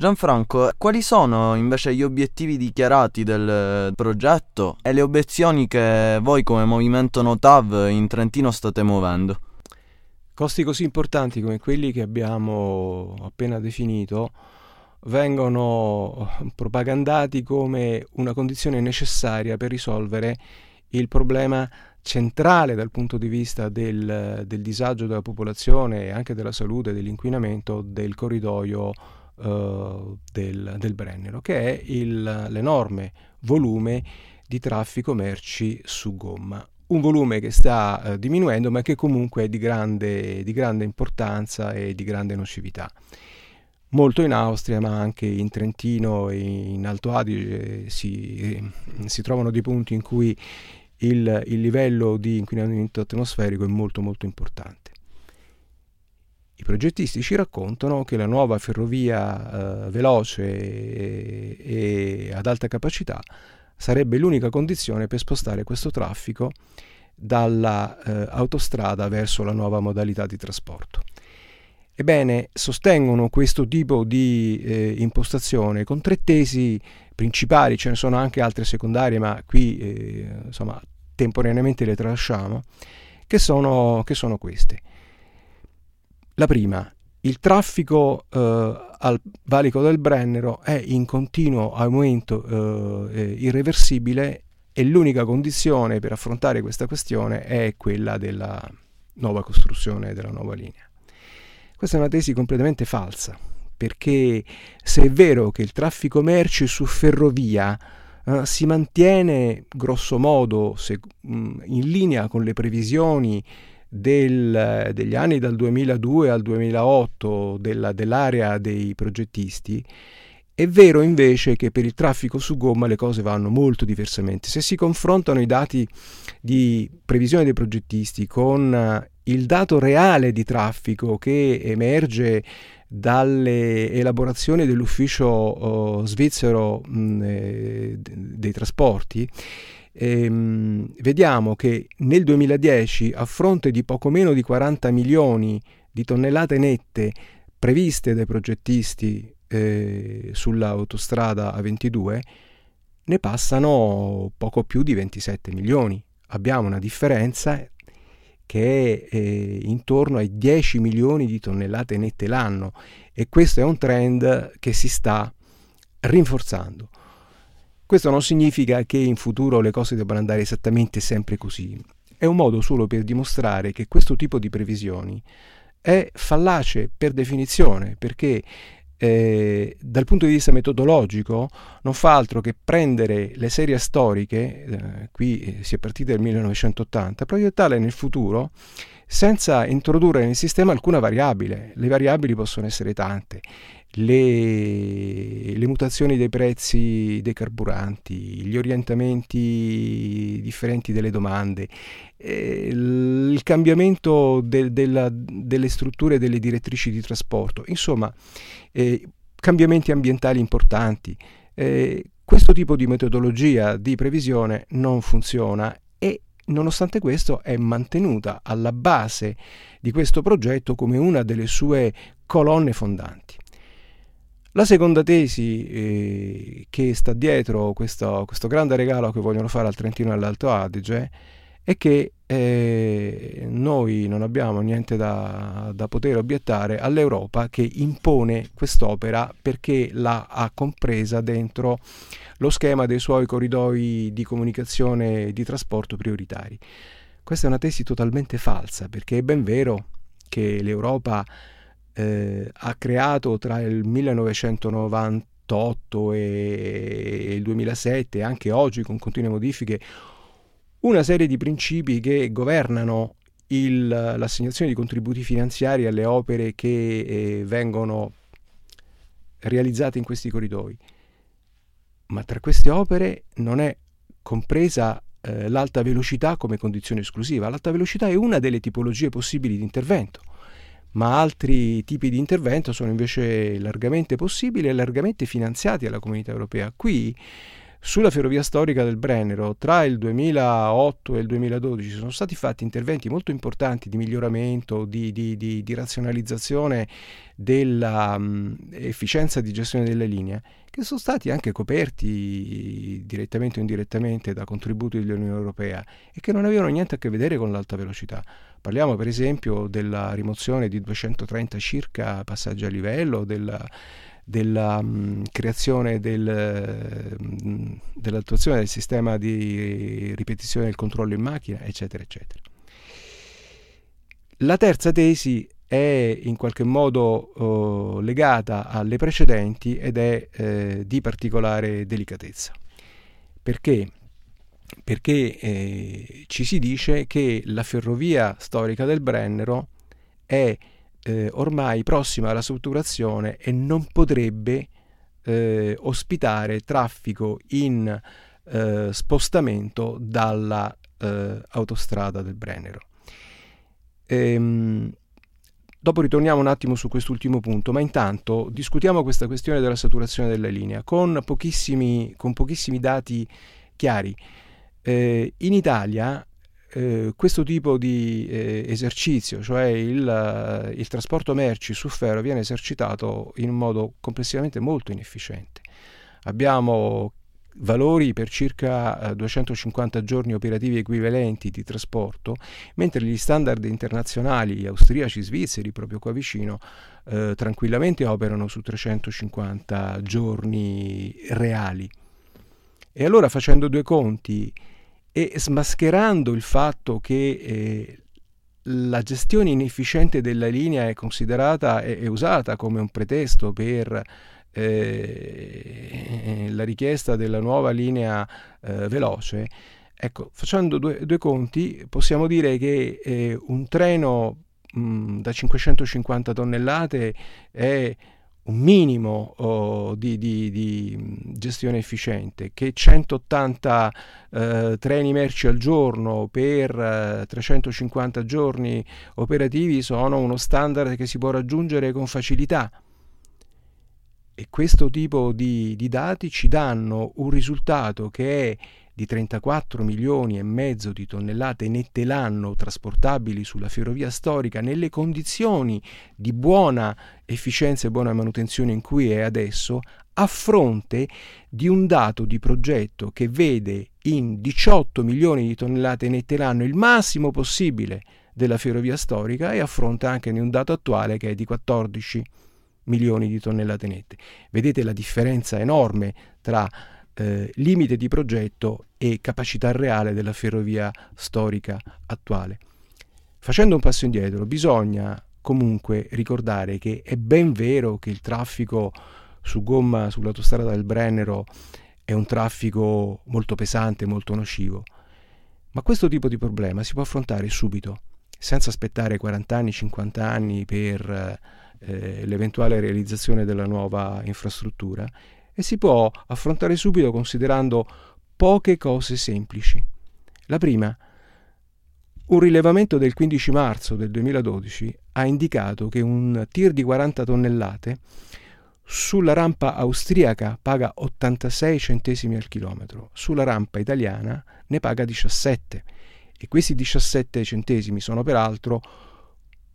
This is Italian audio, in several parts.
Gianfranco, quali sono invece gli obiettivi dichiarati del progetto e le obiezioni che voi come movimento Notav in Trentino state muovendo? Costi così importanti come quelli che abbiamo appena definito vengono propagandati come una condizione necessaria per risolvere il problema centrale dal punto di vista del, del disagio della popolazione e anche della salute e dell'inquinamento del corridoio uh, del, del, Brennero, che è il, l'enorme volume di traffico merci su gomma. Un volume che sta uh, diminuendo ma che comunque è di grande, di grande importanza e di grande nocività molto in Austria, ma anche in Trentino e in Alto Adige si, si trovano dei punti in cui il, il, livello di inquinamento atmosferico è molto molto importante. I progettisti ci raccontano che la nuova ferrovia eh, veloce e, e ad alta capacità sarebbe l'unica condizione per spostare questo traffico dalla eh, verso la nuova modalità di trasporto. Ebbene, sostengono questo tipo di eh, impostazione con tre tesi principali, ce ne sono anche altre secondarie, ma qui eh, insomma temporaneamente le tralasciamo, che sono, che sono queste. La prima, il traffico eh, al valico del Brennero è in continuo aumento eh, irreversibile e l'unica condizione per affrontare questa questione è quella della nuova costruzione della nuova linea. Questa è una tesi completamente falsa, perché se è vero che il traffico merci su ferrovia eh, si mantiene grosso modo se, mh, in linea con le previsioni del, degli anni dal 2002 al 2008 della, dell'area dei progettisti, è vero invece che per il traffico su gomma le cose vanno molto diversamente. Se si confrontano i dati di previsione dei progettisti con eh, il dato reale di traffico che emerge dalle elaborazioni dell'ufficio oh, svizzero mh, eh, dei trasporti, ehm, vediamo che nel 2010, a fronte di poco meno di 40 milioni di tonnellate nette previste dai progettisti eh, sull'autostrada A22, ne passano poco più di 27 milioni. Abbiamo una differenza che è eh, intorno ai 10 milioni di tonnellate nette l'anno e questo è un trend che si sta rinforzando. Questo non significa che in futuro le cose debbano andare esattamente sempre così. È un modo solo per dimostrare che questo tipo di previsioni è fallace per definizione, perché eh, dal punto di vista metodologico non fa altro che prendere le serie storiche, eh, qui eh, si è partiti dal 1980, proiettarle nel futuro senza introdurre nel sistema alcuna variabile. Le variabili possono essere tante le, le, mutazioni dei prezzi dei carburanti, gli orientamenti differenti delle domande, eh, il cambiamento de, della, delle strutture delle direttrici di trasporto, insomma, eh, cambiamenti ambientali importanti. Eh, questo tipo di metodologia di previsione non funziona e nonostante questo è mantenuta alla base di questo progetto come una delle sue colonne fondanti. La seconda tesi eh, che sta dietro questo, questo, grande regalo che vogliono fare al Trentino e all'Alto Adige è che eh, noi non abbiamo niente da, da, poter obiettare all'Europa che impone quest'opera perché l'ha ha compresa dentro lo schema dei suoi corridoi di comunicazione e di trasporto prioritari. Questa è una tesi totalmente falsa perché è ben vero che l'Europa eh, ha creato tra il 1998 e il 2007 e anche oggi con continue modifiche una serie di principi che governano il, l'assegnazione di contributi finanziari alle opere che eh, vengono realizzate in questi corridoi. Ma tra queste opere non è compresa eh, l'alta velocità come condizione esclusiva. L'alta velocità è una delle tipologie possibili di intervento ma altri tipi di intervento sono invece largamente possibili e largamente finanziati dalla comunità europea. Qui sulla ferrovia storica del Brennero tra il 2008 e il 2012 sono stati fatti interventi molto importanti di miglioramento, di, di, di, di razionalizzazione dell'efficienza di gestione delle linee, che sono stati anche coperti direttamente o indirettamente da contributi dell'Unione Europea e che non avevano niente a che vedere con l'alta velocità. Parliamo per esempio della rimozione di 230 circa passaggi a livello, della della mh, creazione del, mh, dell'attuazione del sistema di ripetizione del controllo in macchina, eccetera, eccetera. La terza tesi è in qualche modo oh, legata alle precedenti ed è eh, di particolare delicatezza. Perché? Perché eh, ci si dice che la ferrovia storica del Brennero è eh, ormai prossima alla saturazione e non potrebbe eh, ospitare traffico in eh, spostamento dalla eh, del Brennero. Ehm, dopo ritorniamo un attimo su quest'ultimo punto, ma intanto discutiamo questa questione della saturazione della linea con pochissimi, con pochissimi dati chiari. Eh, in Italia eh, questo tipo di eh, esercizio, cioè il, uh, il, trasporto merci su ferro, viene esercitato in modo complessivamente molto inefficiente. Abbiamo valori per circa 250 eh, giorni operativi equivalenti di trasporto, mentre gli standard internazionali austriaci, svizzeri, proprio qua vicino, eh, tranquillamente operano su 350 giorni reali. E allora facendo due conti, e smascherando il fatto che eh, la gestione inefficiente della linea è considerata e usata come un pretesto per eh, la richiesta della nuova linea eh, veloce, ecco, facendo due, due, conti, possiamo dire che eh, un treno da 550 tonnellate è un minimo oh, di, di, di, gestione efficiente, che 180 eh, treni merci al giorno per eh, 350 giorni operativi sono uno standard che si può raggiungere con facilità. E questo tipo di, di dati ci danno un risultato che è di 34 milioni e mezzo di tonnellate nette l'anno trasportabili sulla ferrovia storica nelle condizioni di buona efficienza e buona manutenzione in cui è adesso, a fronte di un dato di progetto che vede in 18 milioni di tonnellate nette l'anno il massimo possibile della ferrovia storica e a fronte anche di un dato attuale che è di 14 milioni di tonnellate nette. Vedete la differenza enorme tra eh, limite di progetto e capacità reale della ferrovia storica attuale. Facendo un passo indietro, bisogna comunque ricordare che è ben vero che il traffico su gomma sull'autostrada del Brennero è un traffico molto pesante, molto nocivo, ma questo tipo di problema si può affrontare subito, senza aspettare 40 anni, 50 anni per eh, l'eventuale realizzazione della nuova infrastruttura e si può affrontare subito considerando poche cose semplici. La prima, un rilevamento del 15 marzo del 2012 ha indicato che un tir di 40 tonnellate sulla rampa austriaca paga 86 centesimi al chilometro, sulla rampa italiana ne paga 17 e questi 17 centesimi sono peraltro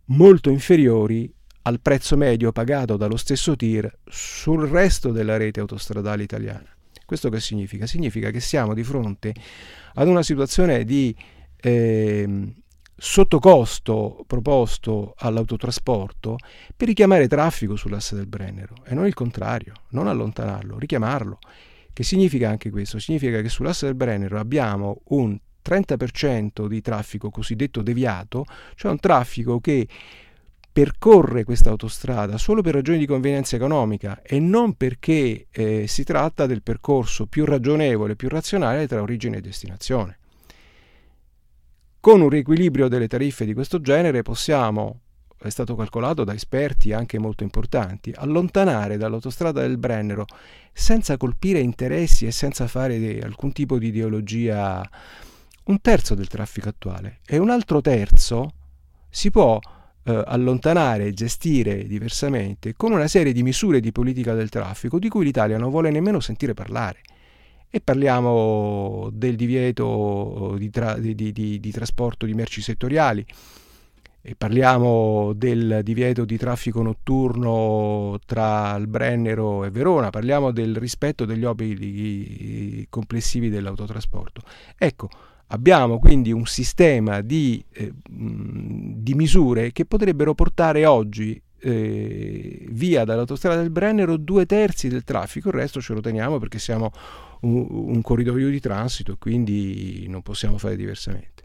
molto inferiori al prezzo medio pagato dallo stesso tir sul resto della rete autostradale italiana. Questo che significa? Significa che siamo di fronte ad una situazione di eh, sottocosto proposto all'autotrasporto per richiamare traffico sull'asse del Brennero e non il contrario, non allontanarlo, richiamarlo. Che significa anche questo? Significa che sull'asse del Brennero abbiamo un 30% di traffico cosiddetto deviato, cioè un traffico che percorre questa autostrada solo per ragioni di convenienza economica e non perché eh, si tratta del percorso più ragionevole, più razionale tra origine e destinazione. Con un riequilibrio delle tariffe di questo genere possiamo, è stato calcolato da esperti anche molto importanti, allontanare dall'autostrada del Brennero senza colpire interessi e senza fare alcun tipo di ideologia un terzo del traffico attuale e un altro terzo si può eh, allontanare e gestire diversamente con una serie di misure di politica del traffico di cui l'Italia non vuole nemmeno sentire parlare. e parliamo del divieto di, tra, di, di, di trasporto di merci settoriali e parliamo del divieto di traffico notturno tra il Brennero e Verona, parliamo del rispetto degli obblighi complessivi dell'autotrasporto. Ecco, abbiamo quindi un sistema di, eh, di misure che potrebbero portare oggi eh, via dall'autostrada del Brennero due terzi del traffico, il resto ce lo teniamo perché siamo un, un corridoio di transito e quindi non possiamo fare diversamente.